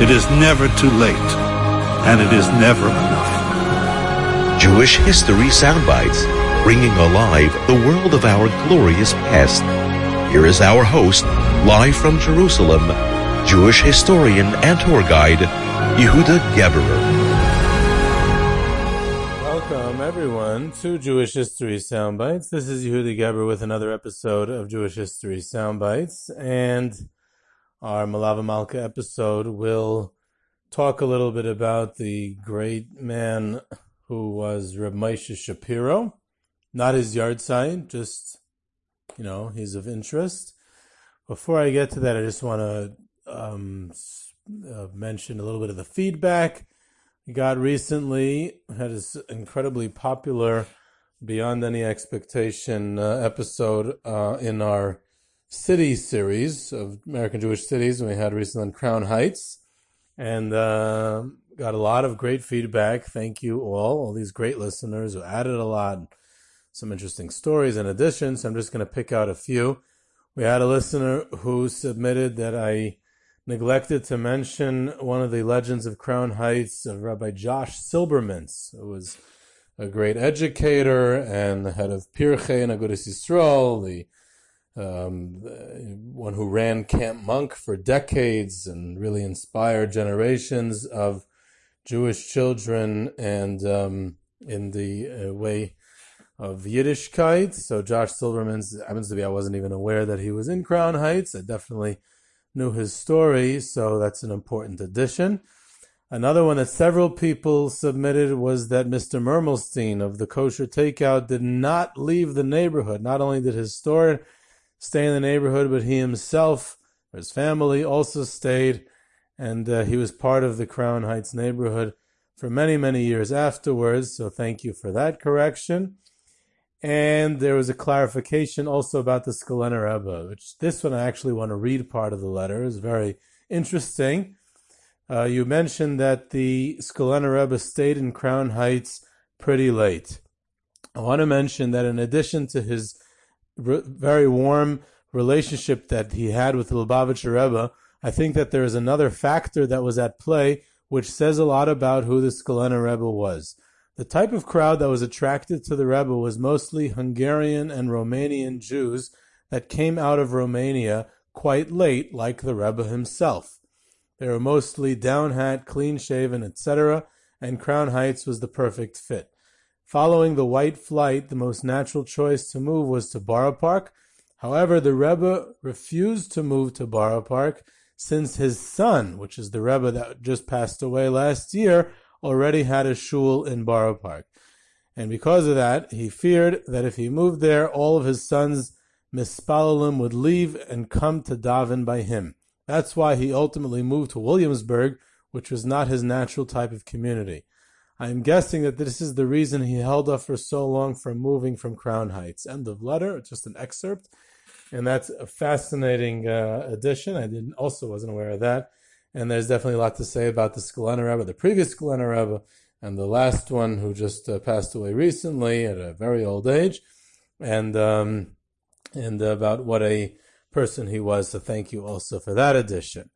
It is never too late and it is never enough. Jewish History Soundbites, bringing alive the world of our glorious past. Here is our host, live from Jerusalem, Jewish historian and tour guide, Yehuda Geberer. Welcome, everyone, to Jewish History Soundbites. This is Yehuda Geberer with another episode of Jewish History Soundbites, and our Melava Malka episode will talk a little bit about the great man who was Reb Moshe Shapiro. Not his yahrtzeit, just, you know, he's of interest. Before I get to that, I just want to um, uh, mention a little bit of the feedback we got recently. Had this incredibly popular, beyond any expectation uh, episode uh, in our city series of American Jewish cities, and we had recently on Crown Heights and uh, got a lot of great feedback. Thank you all, all these great listeners who added a lot, some interesting stories in addition. So I'm just going to pick out a few. We had a listener who submitted that I neglected to mention one of the legends of Crown Heights of Rabbi Josh Silbermintz, who was a great educator and the head of Pirchei and Agudas Yisrael, the um, one who ran Camp Munk for decades and really inspired generations of Jewish children and um, in the uh, way of Yiddishkeit. So Josh Silbermintz happens to be, I wasn't even aware that he was in Crown Heights. I definitely knew his story, so that's an important addition. Another one that several people submitted was that Mr. Mermelstein of the Kosher Takeout did not leave the neighborhood. Not only did his store stay in the neighborhood, but he himself, or his family, also stayed, and uh, he was part of the Crown Heights neighborhood for many, many years afterwards. So thank you for that correction. And there was a clarification also about the Skulener Rebbe, which this one I actually want to read part of the letter. is very interesting. Uh, you mentioned that the Skulener Rebbe stayed in Crown Heights pretty late. I want to mention that in addition to his re- very warm relationship that he had with Lubavitcher Rebbe, I think that there is another factor that was at play which says a lot about who the Skulener Rebbe was. The type of crowd that was attracted to the Rebbe was mostly Hungarian and Romanian Jews that came out of Romania quite late, like the Rebbe himself. They were mostly down hat, clean shaven, etc., and Crown Heights was the perfect fit. Following the white flight, the most natural choice to move was to Borough Park. However, the Rebbe refused to move to Borough Park since his son, which is the Rebbe that just passed away last year, already had a shul in Borough Park. And because of that, he feared that if he moved there, all of his sons Mispalalim would leave and come to daven by him. That's why he ultimately moved to Williamsburg, which was not his natural type of community. I'm guessing that this is the reason he held off for so long from moving from Crown Heights. End of letter, just an excerpt. And that's a fascinating uh, addition. I didn't also wasn't aware of that. And there's definitely a lot to say about the Skulener Rebbe, the previous Skulener Rebbe, and the last one who just uh, passed away recently at a very old age, and um, and about what a person he was. So thank you also for that addition.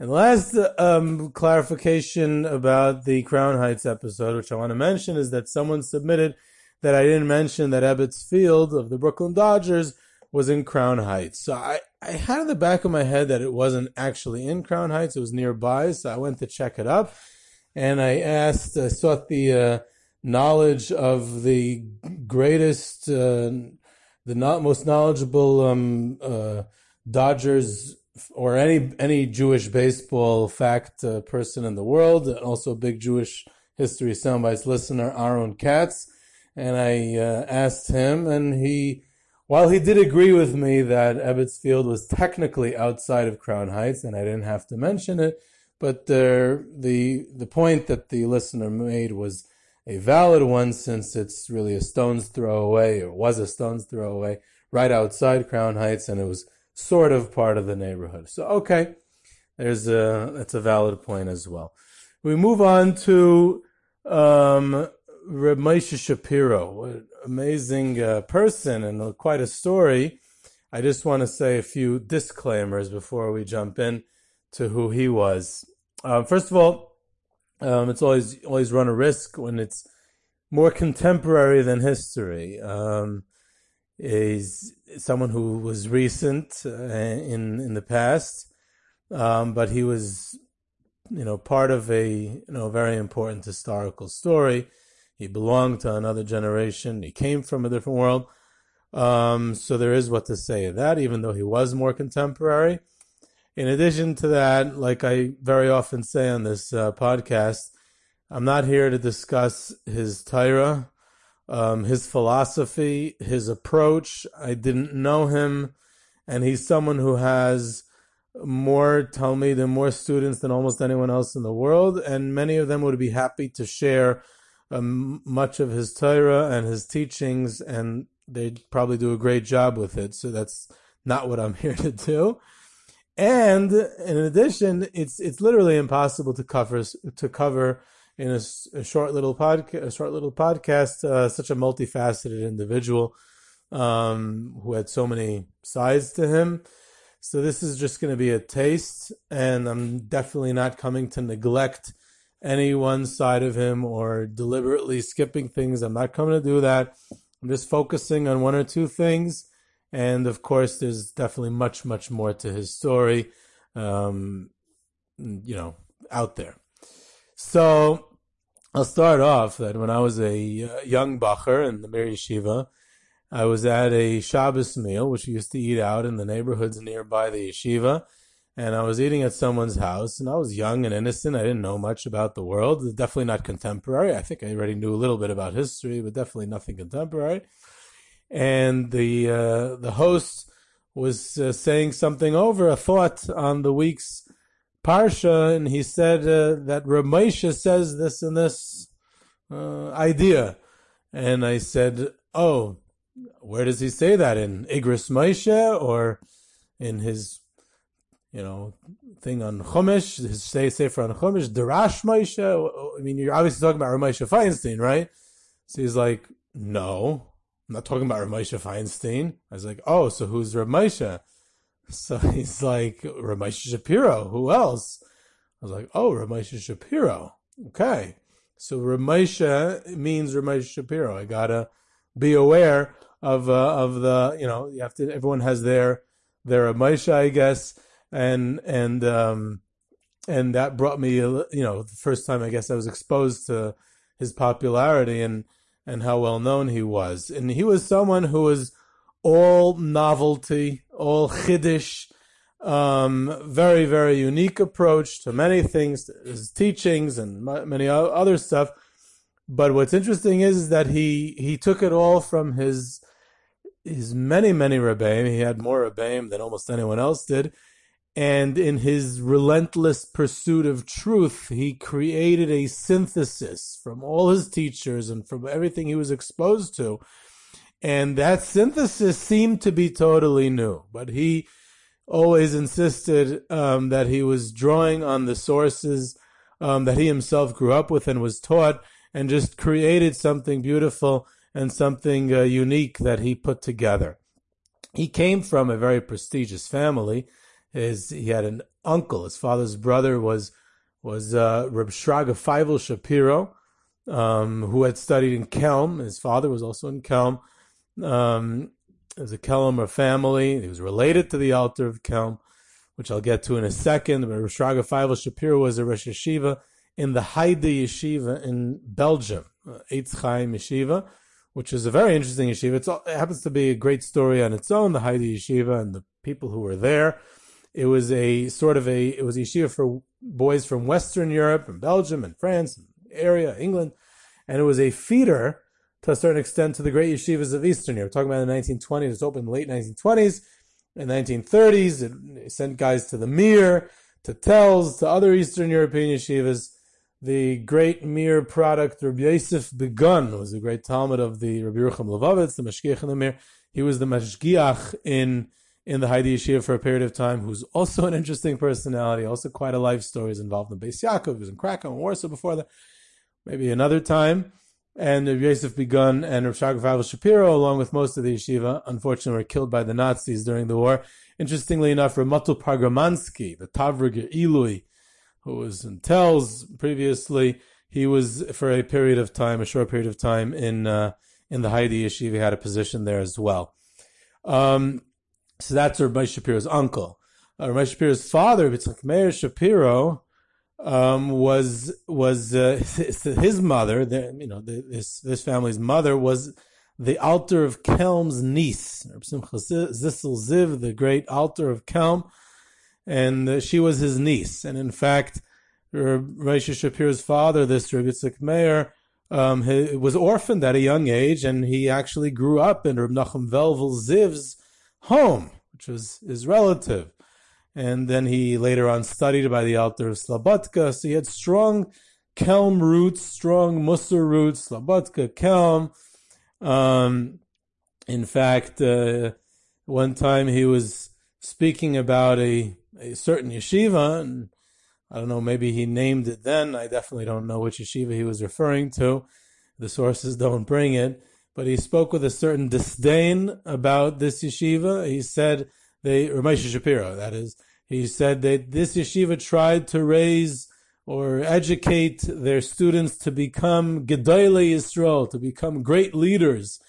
And last um, clarification about the Crown Heights episode, which I want to mention, is that someone submitted that I didn't mention that Ebbets Field of the Brooklyn Dodgers was in Crown Heights. So I, I had in the back of my head that it wasn't actually in Crown Heights; it was nearby. So I went to check it up, and I asked, I sought the uh, knowledge of the greatest, uh, the not most knowledgeable um, uh, Dodgers or any any Jewish baseball fact uh, person in the world, and also a big Jewish history soundbites listener, Aaron Katz. And I uh, asked him, and he, while he did agree with me that Ebbets Field was technically outside of Crown Heights, and I didn't have to mention it, but the the the point that the listener made was a valid one since it's really a stone's throw away, or was a stone's throw away, right outside Crown Heights, and it was sort of part of the neighborhood. So okay, there's a that's a valid point as well. We move on to um, Reb Moshe Shapiro, an amazing uh, person and quite a story. I just want to say a few disclaimers before we jump in to who he was. Uh, first of all, um, it's always always run a risk when it's more contemporary than history. Um, is someone who was recent uh, in in the past, um, but he was, you know, part of a you know very important historical story. He belonged to another generation. He came from a different world. Um, so there is what to say of that, even though he was more contemporary. In addition to that, like I very often say on this uh, podcast, I'm not here to discuss his Torah, um, his philosophy, his approach. I didn't know him, and he's someone who has more Talmud more students than almost anyone else in the world, and many of them would be happy to share um, much of his Torah and his teachings, and they'd probably do a great job with it. So that's not what I'm here to do. And in addition, it's it's literally impossible to cover to cover in a, a short little podcast, a short little podcast, uh, such a multifaceted individual um, who had so many sides to him. So this is just going to be a taste, and I'm definitely not coming to neglect any one side of him or deliberately skipping things. I'm not coming to do that. I'm just focusing on one or two things. And of course, there's definitely much, much more to his story, um, you know, out there. So I'll start off that when I was a uh, young bacher in the Mir Yeshiva, I was at a Shabbos meal, which we used to eat out in the neighborhoods nearby the yeshiva and I was eating at someone's house, and I was young and innocent. I didn't know much about the world. Definitely not contemporary. I think I already knew a little bit about history, but definitely nothing contemporary. And the uh, the host was uh, saying something over a thought on the week's parsha, and he said uh, that Ramesha says this and this uh, idea, and I said, "Oh, where does he say that in Igros Moshe or in his you know, thing on Chumash, his say Sefer on Chumash, Darash Moshe. I mean, you're obviously talking about Ramesha Feinstein, right? So he's like, no, I'm not talking about Ramesha Feinstein. I was like, oh, so who's Ramesha? So he's like, Ramesha Shapiro. Who else? I was like, oh, Ramesha Shapiro. Okay. So Ramesha means Ramesha Shapiro. I gotta be aware of, uh, of the, you know, you have to, everyone has their, their Ramesha, I guess and and um, and that brought me, you know, the first time I guess I was exposed to his popularity and and how well known he was. And he was someone who was all novelty, all chiddush, um, very very unique approach to many things, his teachings and many other stuff. But what's interesting is, is that he he took it all from his his many many rebbeim. He had more rebbeim than almost anyone else did and in his relentless pursuit of truth, he created a synthesis from all his teachers and from everything he was exposed to. And that synthesis seemed to be totally new, but he always insisted um, that he was drawing on the sources um, that he himself grew up with and was taught, and just created something beautiful and something uh, unique that he put together. He came from a very prestigious family his he had an uncle. His father's brother was was uh, Reb Shraga Feivel Shapiro, um, who had studied in Kelm. His father was also in Kelm, um, was a Kelmer family. He was related to the Alter of Kelm, which I'll get to in a second. But Rosh Feivel Shapiro was a Rosh Yeshiva in the Heide Yeshiva in Belgium, uh, Eitz Chaim Yeshiva, which is a very interesting yeshiva. It's, it happens to be a great story on its own, the Heide Yeshiva and the people who were there. It was a sort of a, it was a yeshiva for boys from Western Europe, from Belgium and France, and area, England, and it was a feeder to a certain extent to the great yeshivas of Eastern Europe. We're talking about the 1920s. It opened in the late 1920s. In the 1930s, it sent guys to the Mir, to Telz, to other Eastern European yeshivas. The great Mir product, Rabbi Yosef Begun, was a great Talmud of the Rabbi Yerucham Levovitz, the Mashgiach in the Mir. He was the Mashgiach in in the Heide Yeshiva for a period of time, who's also an interesting personality, also quite a life story, is involved in Beis Yaakov, he was in Krakow and Warsaw before that, maybe another time. And Rabbi Yosef Begun and Rav Shapiro, along with most of the yeshiva, unfortunately were killed by the Nazis during the war. Interestingly enough, Ramatul Pogramansky, the Tavrig Ilui, who was in Telz previously, he was for a period of time, a short period of time, in uh, in the Heide Yeshiva. He had a position there as well. Um, so that's Rabbi Shapiro's uncle. Uh, Rabbi Shapiro's father, Yitzchak Meir Shapiro, um, was was uh, his, mother. The, you know, the, this this family's mother was the Alter of Kelm's niece, Zissel Ziv, the great Alter of Kelm, and uh, she was his niece. And in fact, Rabbi Shapiro's father, this Rabbi Yitzchak Meir, um, he was orphaned at a young age, and he actually grew up in Rabbi Nachum Velvel Ziv's home, which was his relative. And then he later on studied by the Alter of Slobodka. So he had strong Kelm roots, strong Musar roots, Slobodka, Kelm. Um, in fact, uh, one time he was speaking about a, a certain yeshiva, and I don't know, maybe he named it then. I definitely don't know which yeshiva he was referring to. The sources don't bring it but he spoke with a certain disdain about this yeshiva. He said they, Moshe Shapiro, that is, he said that this yeshiva tried to raise or educate their students to become Gedolei Yisrael, to become great leaders,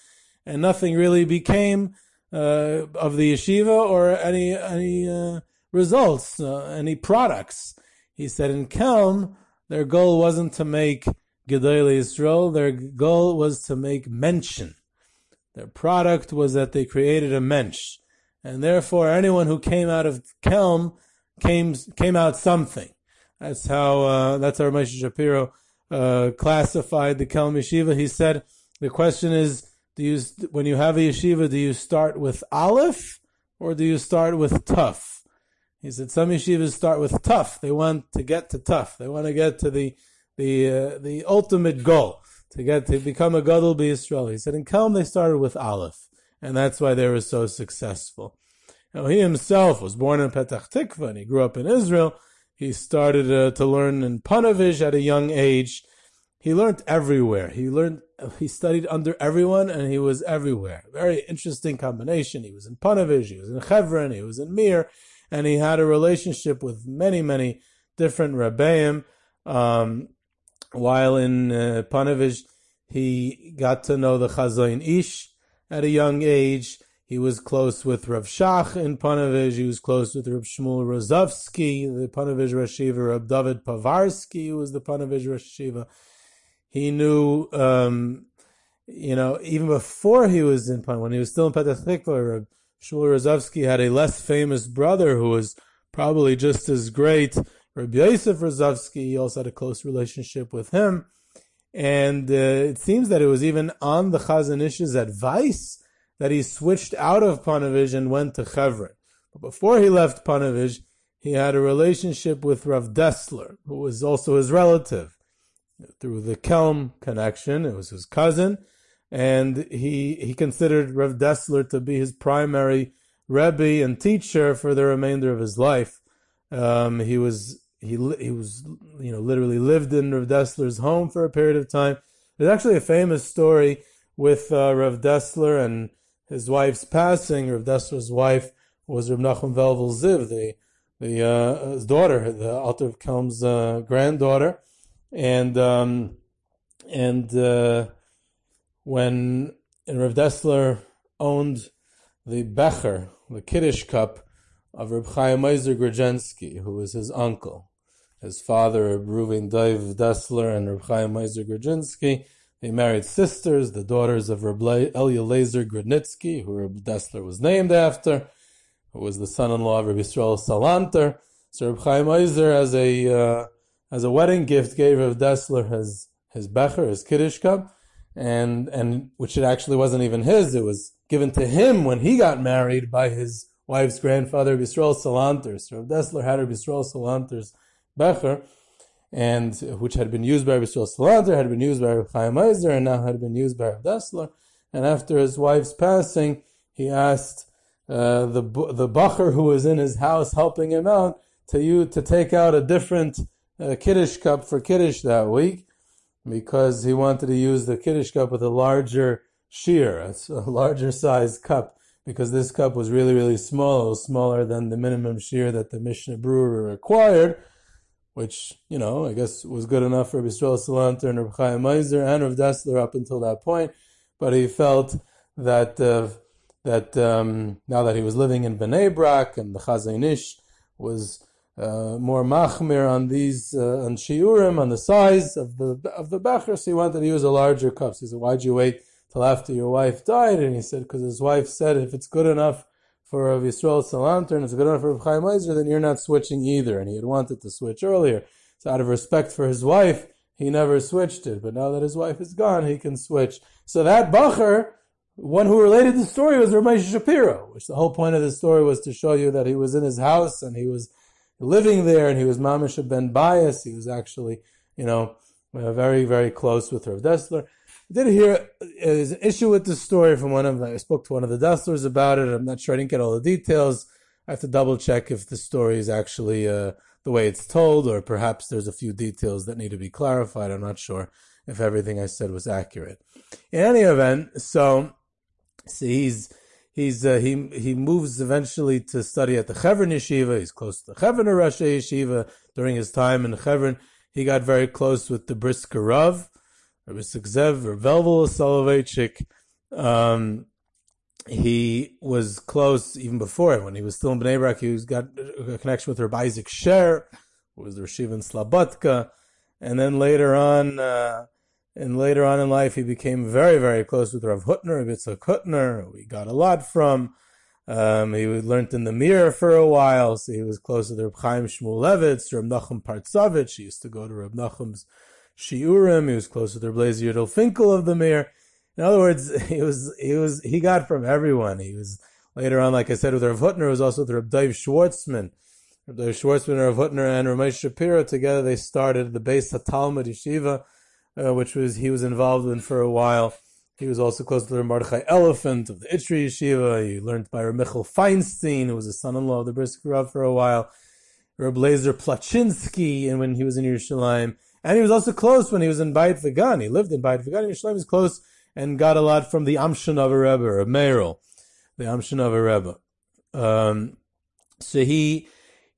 and nothing really became uh, of the yeshiva or any any uh, results, uh, any products. He said in Kelm, their goal wasn't to make Gedolei Yisrael, their goal was to make mention. Their product was that they created a mensch. And therefore, anyone who came out of Kelm came, came out something. That's how, uh, that's how Ramesh Shapiro, uh, classified the Kelm yeshiva. He said, the question is, do you, when you have a yeshiva, do you start with Aleph or do you start with Tav? He said some yeshivas start with Tav. They want to get to Tav. They want to get to the the uh, the ultimate goal to get to become a gadol Israel. He said in Kelm they started with Aleph, and that's why they were so successful. Now he himself was born in Petach Tikva and he grew up in Israel. He started uh, to learn in Panovich at a young age. He learned everywhere. He learned, he studied under everyone and he was everywhere. Very interesting combination. He was in Panovich, he was in Chevron, he was in Mir, and he had a relationship with many, many different Rebbeim. Um, while in uh, Panovich, he got to know the Chazon Ish at a young age. He was close with Rav Shach in Panovich. He was close with Rav Shmuel Rozovsky, the Panovich Rashiva, Rav David Povarsky, who was the Panovich Rashiva. He knew, um, you know, even before he was in Pan, when he was still in Petah Tikva, Rav Shmuel Rozovsky had a less famous brother who was probably just as great, Rabbi Yosef Rozovsky, he also had a close relationship with him. And uh, it seems that it was even on the Chazon Ish's advice that he switched out of Panovich and went to Chevron. But before he left Panovich, he had a relationship with Rav Dessler, who was also his relative. Through the Kelm connection, it was his cousin, and he he considered Rav Dessler to be his primary Rebbe and teacher for the remainder of his life. Um, he was he he was you know literally lived in Rav Dessler's home for a period of time. There's actually a famous story with uh, Rav Dessler and his wife's passing. Rav Dessler's wife was Rav Nachum Velvel Ziv, the the uh, his daughter, the Alter of Kelm's uh, granddaughter, and um, and uh, when and Rav Dessler owned the Becher, the Kiddush cup of Reb Chaim Ozer Grodzinski, who was his uncle. His father, Reuven Dov Dessler and Reb Chaim Ozer Grodzinski, they married sisters, the daughters of Reb Eliezer Grodnitsky, who Reb Dessler was named after, who was the son-in-law of Reb Yisrael Salanter. So Reb Chaim Ozer, as a uh, as a wedding gift, gave Reb Dessler his his becher, his kiddush cup, and and which it actually wasn't even his. It was given to him when he got married by his wife's grandfather, Yisrael Salanter. So Reb Dessler had Reb Yisrael Salanter's becher, and which had been used by Yisrael Salanter, had been used by Reb Chaim Ozer, and now had been used by Reb Dessler. And after his wife's passing, he asked uh, the the bacher who was in his house helping him out to you to take out a different uh, kiddush cup for kiddush that week because he wanted to use the kiddush cup with a larger shiur, a larger size cup because this cup was really really small, it was smaller than the minimum shiur that the Mishnah Berurah required which, you know, I guess was good enough for Yisrael Salanter and Reb Chaim Ozer and Rav Dessler up until that point, but he felt that uh, that um, now that he was living in Bnei Brak and the Chazon Ish was uh, more machmir on these uh, on shiurim on the size of the of the becher, so he wanted to use a larger cup. So he said, "Why'd you wait till after your wife died?" And he said, "Because his wife said if it's good enough for Rav Yisrael Salanter and it's good enough for Rav Chaim Ozer, then you're not switching either. And he had wanted to switch earlier. So out of respect for his wife, he never switched it. But now that his wife is gone, he can switch. So that Bacher, one who related the story was Ramesh Shapiro, which the whole point of the story was to show you that he was in his house and he was living there and he was Mamish ben bayis. He was actually, you know, uh, very, very close with Rav Dessler. I did hear there's an issue with this story from one of I spoke to one of the Desslers about it. I'm not sure I didn't get all the details. I have to double check if the story is actually uh, the way it's told, or perhaps there's a few details that need to be clarified. I'm not sure if everything I said was accurate. In any event, so see, he's he's uh, he he moves eventually to study at the Chevron Yeshiva. He's close to the Chevron Rosh Yeshiva. During his time in Chevron, he got very close with the Brisker Rav. Rabbi Yitzchak Zev or Soloveitchik. Um, he was close even before when he was still in Bnei Brak. He was got a connection with Rabbi Isaac Sher, who was the Rashiv in Slobodka, and then later on, uh, and later on in life, he became very, very close with Rav Hutner, Yitzhak Hutner, who he got a lot from. Um, he learned in the mirror for a while, so he was close to Reb Chaim Shmulevitz, Reb Nachum Partzovitch. He used to go to Reb Nachum's Shiurim. He was close the Reb Leizer Yudel Finkel of the Mir. In other words, he was he was he got from everyone. He was later on, like I said, with Rav Hutner, was also with Rav Dov Schwartzman. Rav Dov Schwartzman, Rav Hutner, and Ramesh Shapiro together. They started the Beis HaTalmud Yeshiva, uh, which was he was involved in for a while. He was also close to the Mordechai Elefant of the Itri Yeshiva. He learned by Rav Michael Feinstein, who was a son-in-law of the Brisker Rav for a while. Rav Blazer Plachinsky, and when he was in Yerushalayim. And he was also close when he was in Beit Vegan. He lived in Beit Vegan. Yerushalayim was close and got a lot from the Amshinover Rebbe, or the Amshinover Rebbe. Um, so he,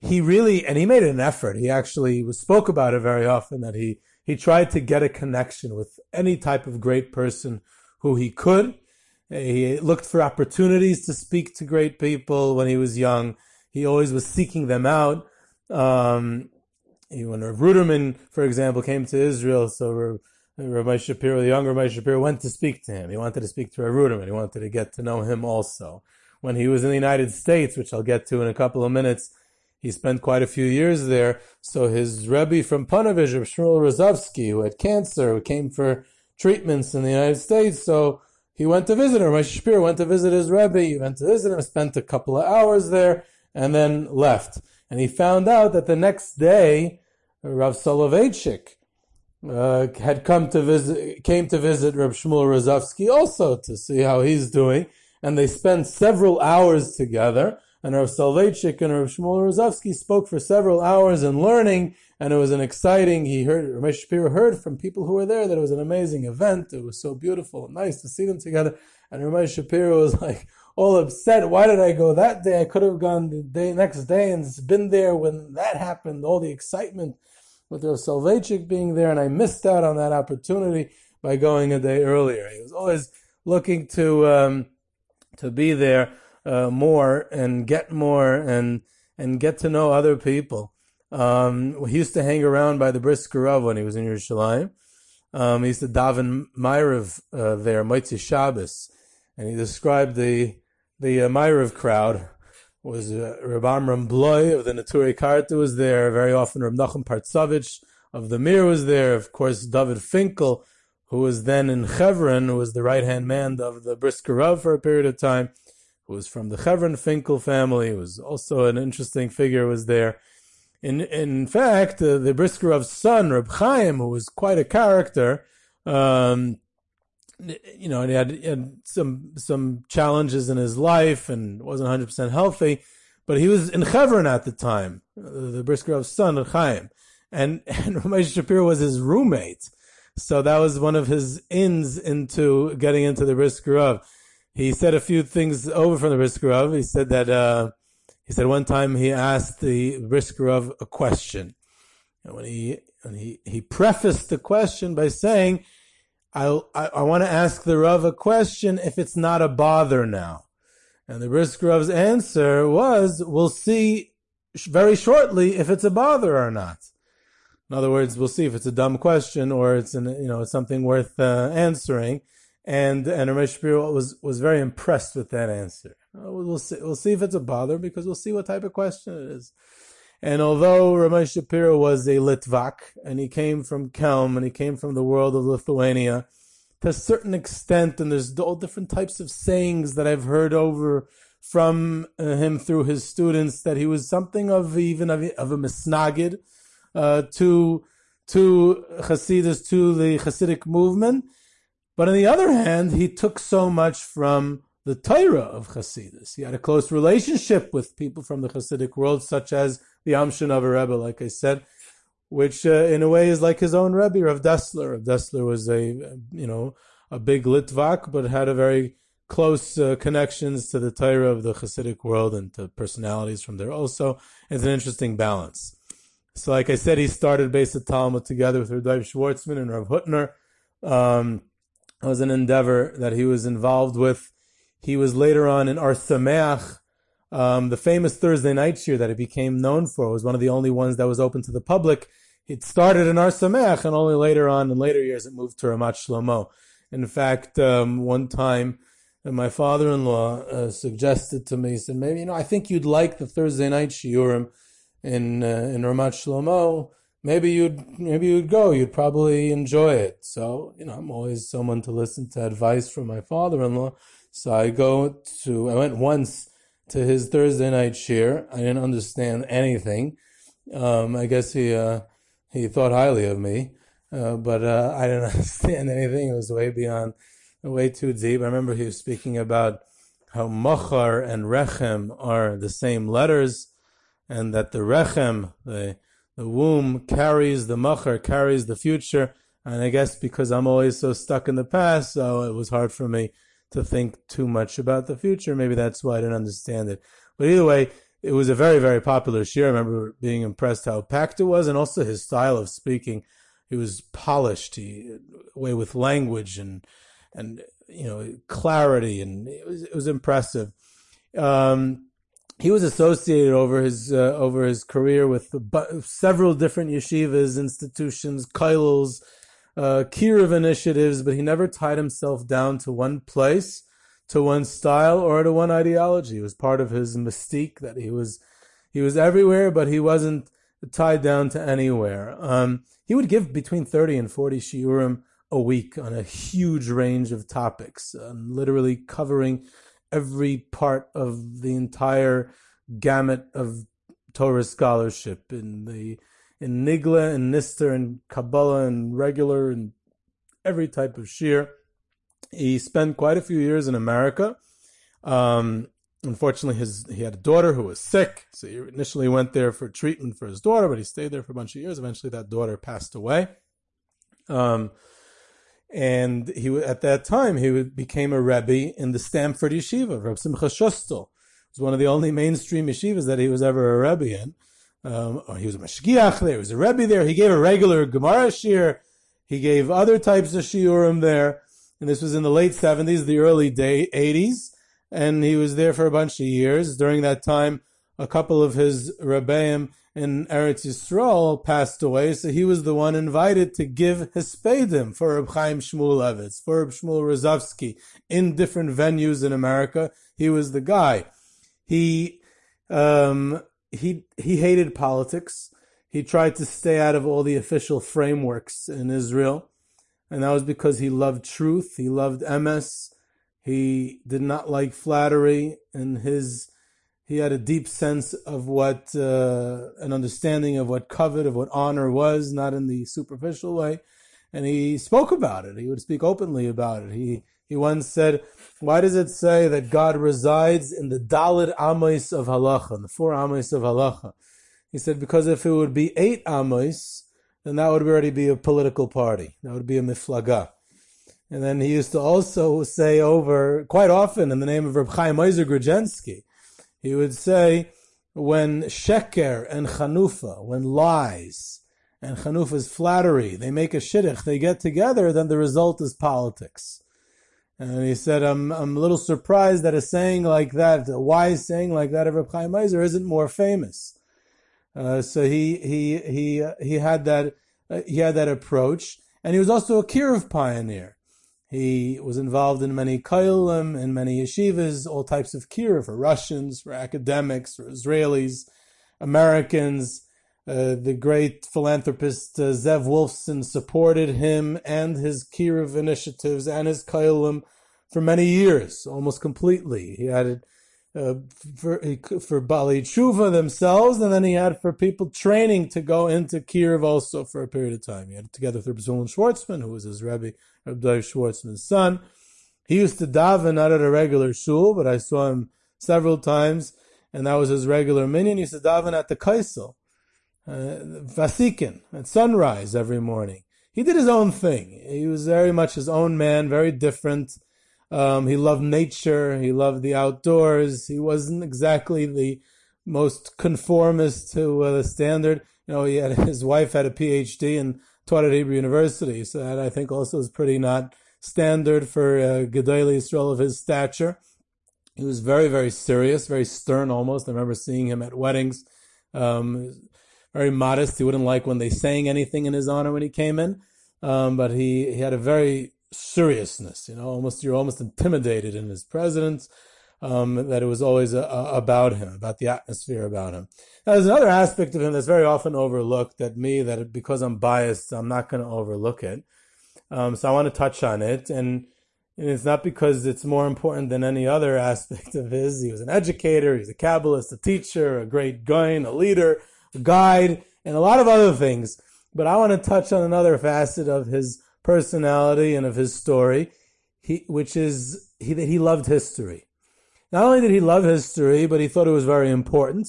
he really, and he made an effort. He actually spoke about it very often that he, he tried to get a connection with any type of great person who he could. He looked for opportunities to speak to great people when he was young. He always was seeking them out. Um, when Rav Ruderman, for example, came to Israel, so Rabbi Shapiro, the younger Rabbi Shapiro, went to speak to him. He wanted to speak to Rav Ruderman. He wanted to get to know him also. When he was in the United States, which I'll get to in a couple of minutes, he spent quite a few years there. So his Rebbe from Panovich, Rav Shmuel Rozovsky, who had cancer, who came for treatments in the United States, so he went to visit him. Rabbi Shapiro went to visit his Rebbe. He went to visit him, spent a couple of hours there, and then left. And he found out that the next day, Rav Soloveitchik uh, had come to visit, came to visit Rav Shmuel Rozovsky also to see how he's doing, and they spent several hours together. And Rav Soloveitchik and Rav Shmuel Rozovsky spoke for several hours in learning, and it was an exciting. He heard Ramesh Shapiro heard from people who were there that it was an amazing event. It was so beautiful and nice to see them together. And Ramesh Shapiro was like all upset. Why did I go that day? I could have gone the day next day and been there when that happened. All the excitement with Rav Soloveitchik being there, and I missed out on that opportunity by going a day earlier. He was always looking to um, to be there uh, more and get more and and get to know other people. Um, he used to hang around by the Brisker Rav when he was in Yerushalayim. Um, he used to daven Maariv uh, there, Motzei Shabbos, and he described the the uh, crowd was uh, Reb Amram Blau of the Neturei Karta was there. Very often Reb Nachum Partsovich of the Mir was there. Of course, David Finkel, who was then in Chevron, who was the right hand man of the Brisker Rav for a period of time, who was from the Chevron Finkel family, was also an interesting figure, was there. In in fact, uh, the Brisker Rav's son, Reb Chaim, who was quite a character, um, you know, and he had, he had, some some challenges in his life and wasn't 100 percent healthy, but he was in Chevron at the time, the Brisker Rav's son, Chaim, and and Ramesh Shapiro was his roommate, so that was one of his ins into getting into the Brisker Rav. He said a few things over from the Brisker Rav. He said that uh, he said one time he asked the Brisker Rav a question, and when he when he he prefaced the question by saying I, I, I want to ask the Rav a question if it's not a bother now. And the Brisker Rav's answer was, we'll see very shortly if it's a bother or not. In other words, we'll see if it's a dumb question or it's an, you know, it's something worth uh, answering. And, and Ramesh Shapiro was, was very impressed with that answer. Uh, we'll see, we'll see if it's a bother because we'll see what type of question it is. And although Ramesh Shapiro was a Litvak, and he came from Kelm, and he came from the world of Lithuania, to a certain extent, and there's all different types of sayings that I've heard over from uh, him through his students, that he was something of even of, of a misnagid uh, to to Hasidus, to the Hasidic movement. But on the other hand, he took so much from the Torah of Hasidus. He had a close relationship with people from the Hasidic world, such as the Amshinover Rebbe, like I said, which uh, in a way is like his own Rebbe, Rav Dessler. Rav Dessler was a, you know, a big Litvak, but had a very close uh, connections to the Torah of the Hasidic world and to personalities from there also. It's an interesting balance. So, like I said, he started Beis Talmud together with Rav Schwartzman and Rav Hutner. Um, it was an endeavor that he was involved with. He was later on in Ohr Sameach, um, the famous Thursday night shiur that it became known for was one of the only ones that was open to the public. It started in Sameach, and only later on, in later years, it moved to Ramat Shlomo. In fact, um, one time, uh, my father-in-law uh, suggested to me, he said, maybe, you know, I think you'd like the Thursday night shiurim in, uh, in Ramat Shlomo. Maybe you'd, maybe you'd go. You'd probably enjoy it. So, you know, I'm always someone to listen to advice from my father-in-law. So I go to, I went once to his Thursday night shiur. I didn't understand anything. Um, I guess he uh, he thought highly of me, uh, but uh, I didn't understand anything. It was way beyond, way too deep. I remember he was speaking about how machar and rechem are the same letters, and that the rechem, the the womb, carries the machar, carries the future. And I guess because I'm always so stuck in the past, so it was hard for me to think too much about the future. Maybe that's why I didn't understand it. But either way, it was a very, very popular shiur. I remember being impressed how packed it was and also his style of speaking. He was polished, he, way with language and, and, you know, clarity and it was, it was impressive. Um, he was associated over his, uh, over his career with several different yeshivas, institutions, kollels, uh, Kiruv initiatives, but he never tied himself down to one place, to one style, or to one ideology. It was part of his mystique that he was he was everywhere, but he wasn't tied down to anywhere. Um, he would give between thirty and forty shiurim a week on a huge range of topics, um, literally covering every part of the entire gamut of Torah scholarship in the in Nigla and Nister and Kabbalah and regular and every type of shiur. He spent quite a few years in America. Um, unfortunately, his he had a daughter who was sick, so he initially went there for treatment for his daughter, but he stayed there for a bunch of years. Eventually, that daughter passed away. Um, and he at that time he became a rebbe in the Stamford Yeshiva. Reb Simcha Schustal was one of the only mainstream yeshivas that he was ever a rebbe in. Um, he was a mashgiach there. He was a rebbe there. He gave a regular Gemara shiur. He gave other types of shiurim there. And this was in the late 70s, the early day 80s. and he was there for a bunch of years. During that time, a couple of his rebbeim in Eretz Yisrael passed away, so he was the one invited to give hespedim for Reb Chaim Shmulevitz, for Reb Shmuel Rozovsky in different venues in America. He was the guy. He um, he he hated politics. He tried to stay out of all the official frameworks in Israel, and that was because he loved truth. He loved emes. He did not like flattery, and his he had a deep sense of what uh, an understanding of what kavod of what honor was, not in the superficial way. And he spoke about it. He would speak openly about it. He he once said, "Why does it say that God resides in the Dalid Amos of Halacha, in the four Amos of Halacha?" He said, "Because if it would be eight Amos, then that would already be a political party. That would be a miflaga." And then he used to also say over quite often in the name of Reb Chaim Ozer Grodzinski, he would say, when sheker and chanufa, when lies and chanufa's flattery, they make a shidduch, they get together, then the result is politics. And he said, I'm, I'm a little surprised that a saying like that, a wise saying like that of Reb Chaim Ozer isn't more famous. Uh, so he, he, he, uh, he had that, uh, he had that approach. And he was also a Kiruv pioneer. He was involved in many koilim and many yeshivas, all types of kiruv for Russians, for academics, for Israelis, Americans. Uh, the great philanthropist uh, Zev Wolfson supported him and his kiruv initiatives and his koilim for many years, almost completely. He had it uh, for for Baalei Teshuva themselves, and then he had for people training to go into kiruv also for a period of time. He had it together with Reb Schwartzman, who was his Rebbe, Reb Schwartzman's son. He used to daven not at a regular shul, but I saw him several times, and that was his regular minyan. He used to daven at the Kosel, Vasikin, at sunrise every morning. He did his own thing. He was very much his own man, very different. Um, he loved nature. He loved the outdoors. He wasn't exactly the most conformist to uh, the standard. You know, he had his wife had a PhD and taught at Hebrew University, so that I think also is pretty not standard for uh, Gedali of his stature. He was very, very serious, very stern almost. I remember seeing him at weddings. Um, very modest. He wouldn't like when they sang anything in his honor when he came in. Um, but he, he had a very seriousness, you know, almost, you're almost intimidated in his presence. Um, that it was always a, a, about him, about the atmosphere about him. Now, there's another aspect of him that's very often overlooked that me, that because I'm biased, I'm not going to overlook it. Um, so I want to touch on it. And, and, it's not because it's more important than any other aspect of his. He was an educator, he's a Kabbalist, a teacher, a great guy, a leader, guide, and a lot of other things. But I want to touch on another facet of his personality and of his story, he, which is he, that he loved history. Not only did he love history, but he thought it was very important.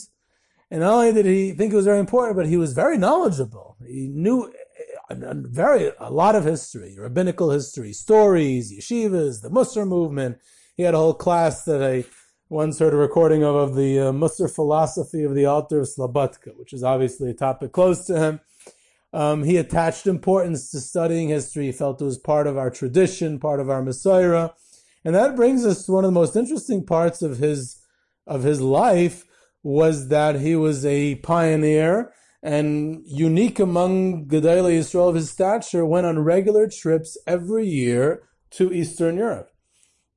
And not only did he think it was very important, but he was very knowledgeable. He knew eh, eh, a, very a lot of history, rabbinical history, stories, yeshivas, the Musar movement. He had a whole class that I once heard a recording of of the uh, Musar philosophy of the Alter of Slobodka, which is obviously a topic close to him. Um, he attached importance to studying history. He felt it was part of our tradition, part of our mesorah. And that brings us to one of the most interesting parts of his, of his life was that he was a pioneer and unique among Gedolei Israel of his stature, went on regular trips every year to Eastern Europe.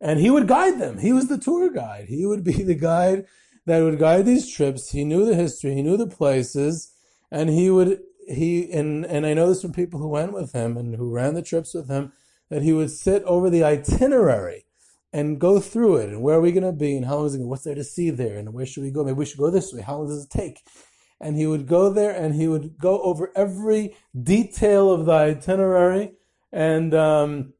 And he would guide them. He was the tour guide. He would be the guide that would guide these trips. He knew the history, he knew the places, and he would he and and I know this from people who went with him and who ran the trips with him that he would sit over the itinerary and go through it. And where are we going to be? And how long is it what's there to see there? And where should we go? Maybe we should go this way. How long does it take? And he would go there and he would go over every detail of the itinerary. And um,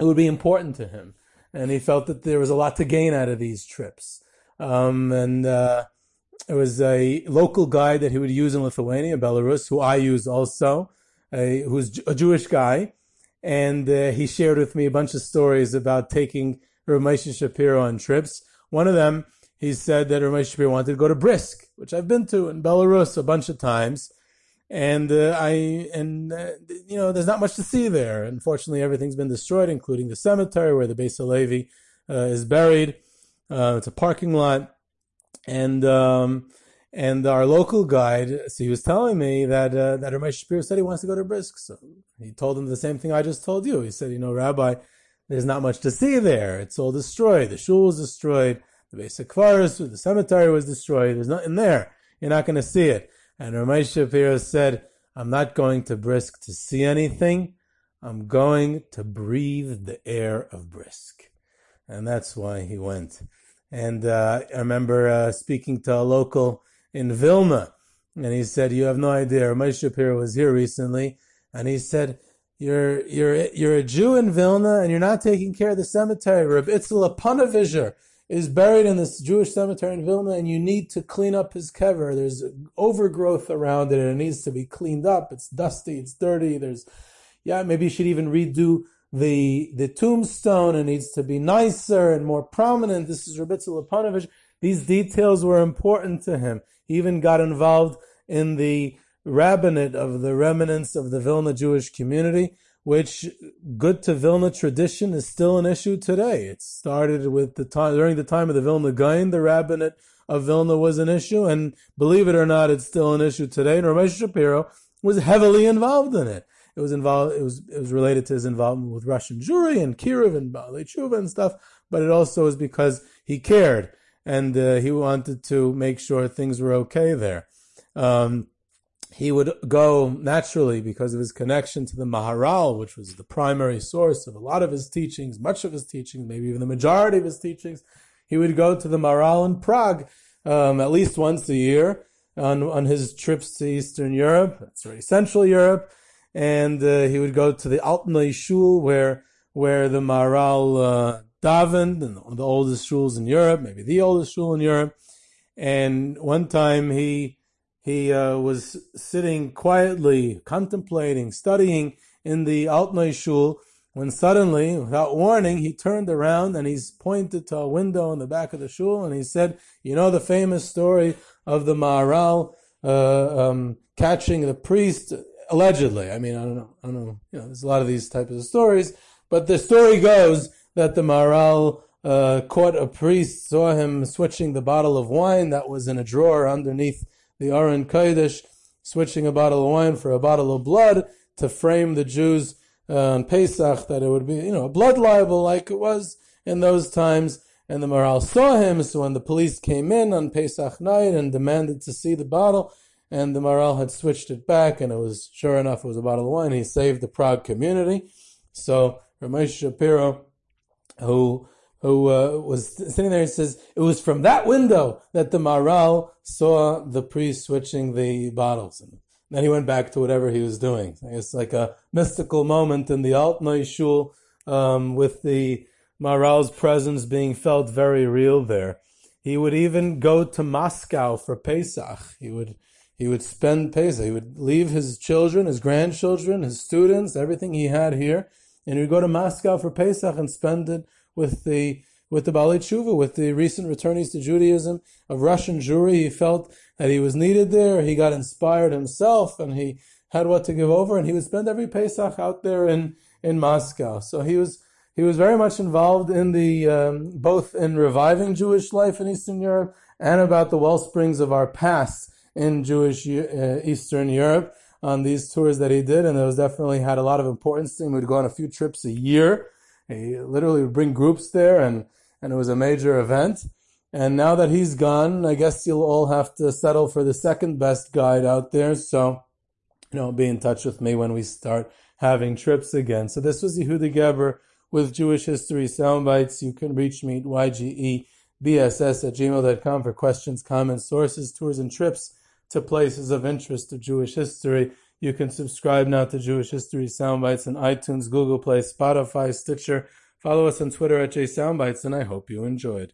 it would be important to him and he felt that there was a lot to gain out of these trips um, and uh, it was a local guide that he would use in Lithuania, Belarus, who I use also, a, who's a Jewish guy. And uh, he shared with me a bunch of stories about taking Ramesh Shapiro on trips. One of them, he said that Ramesh Shapiro wanted to go to Brisk, which I've been to in Belarus a bunch of times. And uh, I, and uh, you know, there's not much to see there. Unfortunately, everything's been destroyed, including the cemetery where the Beis Halevi uh, is buried. Uh, it's a parking lot, and um, and our local guide, so he was telling me that uh, that Ramesh Shapiro said he wants to go to Brisk. So he told him the same thing I just told you. He said, you know, Rabbi, there's not much to see there. It's all destroyed. The shul was destroyed. The beis hakvaros, the cemetery was destroyed. There's nothing there. You're not going to see it. And Ramesh Shapiro said, I'm not going to Brisk to see anything. I'm going to breathe the air of Brisk. And that's why he went. And uh, I remember uh, speaking to a local in Vilna, and he said, "You have no idea." Ramesh Shapiro was here recently, and he said, "You're you're you're a Jew in Vilna, and you're not taking care of the cemetery. Reb Itzel Aponovizer is buried in this Jewish cemetery in Vilna, and you need to clean up his kever. There's overgrowth around it, and it needs to be cleaned up. It's dusty, it's dirty. There's, yeah, maybe you should even redo." The, the tombstone and needs to be nicer and more prominent. This is Rabitzel Aponovich. These details were important to him. He even got involved in the rabbinate of the remnants of the Vilna Jewish community, which good to Vilna tradition is still an issue today. It started with the time during the time of the Vilna Gaon, the rabbinate of Vilna was an issue, and believe it or not, it's still an issue today. And Ramesh Shapiro was heavily involved in it. It was involved. It was it was related to his involvement with Russian Jewry and Kiruv and Baalei Teshuva and stuff. But it also was because he cared and uh, he wanted to make sure things were okay there. Um, he would go naturally because of his connection to the Maharal, which was the primary source of a lot of his teachings, much of his teachings, maybe even the majority of his teachings. He would go to the Maharal in Prague um, at least once a year on on his trips to Eastern Europe. That's right, Central Europe, and uh, he would go to the Altneu Shul where where the Maharal uh, davened and one the oldest shuls in Europe, maybe the oldest shul in Europe. And one time he he uh, was sitting quietly, contemplating, studying in the Altneu shul, when suddenly, without warning, he turned around and he's pointed to a window in the back of the shul and he said, "You know the famous story of the Maharal uh, um, catching the priest." Allegedly, I mean, I don't know, I don't know. You know, there's a lot of these types of stories, but the story goes that the Maharal uh, caught a priest, saw him switching the bottle of wine that was in a drawer underneath the Aron Kodesh, switching a bottle of wine for a bottle of blood to frame the Jews uh, on Pesach that it would be, you know, a blood libel like it was in those times. And the Maharal saw him, so when the police came in on Pesach night and demanded to see the bottle, and the Maharal had switched it back, and it was sure enough it was a bottle of wine. He saved the Prague community. So Ramesh Shapiro who who uh, was sitting there and says it was from that window that the Maharal saw the priest switching the bottles. And then he went back to whatever he was doing. It's like a mystical moment in the Altneu Shul um, with the Maharal's presence being felt very real there. He would even go to Moscow for Pesach. He would he would spend Pesach. He would leave his children, his grandchildren, his students, everything he had here, and he'd go to Moscow for Pesach and spend it with the with the Baalei Teshuva, with the recent returnees to Judaism of Russian Jewry. He felt that he was needed there. He got inspired himself, and he had what to give over. And he would spend every Pesach out there in in Moscow. So he was he was very much involved in the um, both in reviving Jewish life in Eastern Europe and about the well springs of our past in Jewish uh, Eastern Europe on these tours that he did, and those definitely had a lot of importance to him. Would go on a few trips a year. He literally would bring groups there, and and it was a major event. And now that he's gone, I guess you'll all have to settle for the second best guide out there. So, you know, be in touch with me when we start having trips again. So this was Yehuda Geberer with Jewish History Soundbites. You can reach me at ygebss at gmail.com for questions, comments, sources, tours, and trips to places of interest of Jewish history. You can subscribe now to Jewish History Soundbites on iTunes, Google Play, Spotify, Stitcher. Follow us on Twitter at JSoundbites, and I hope you enjoyed.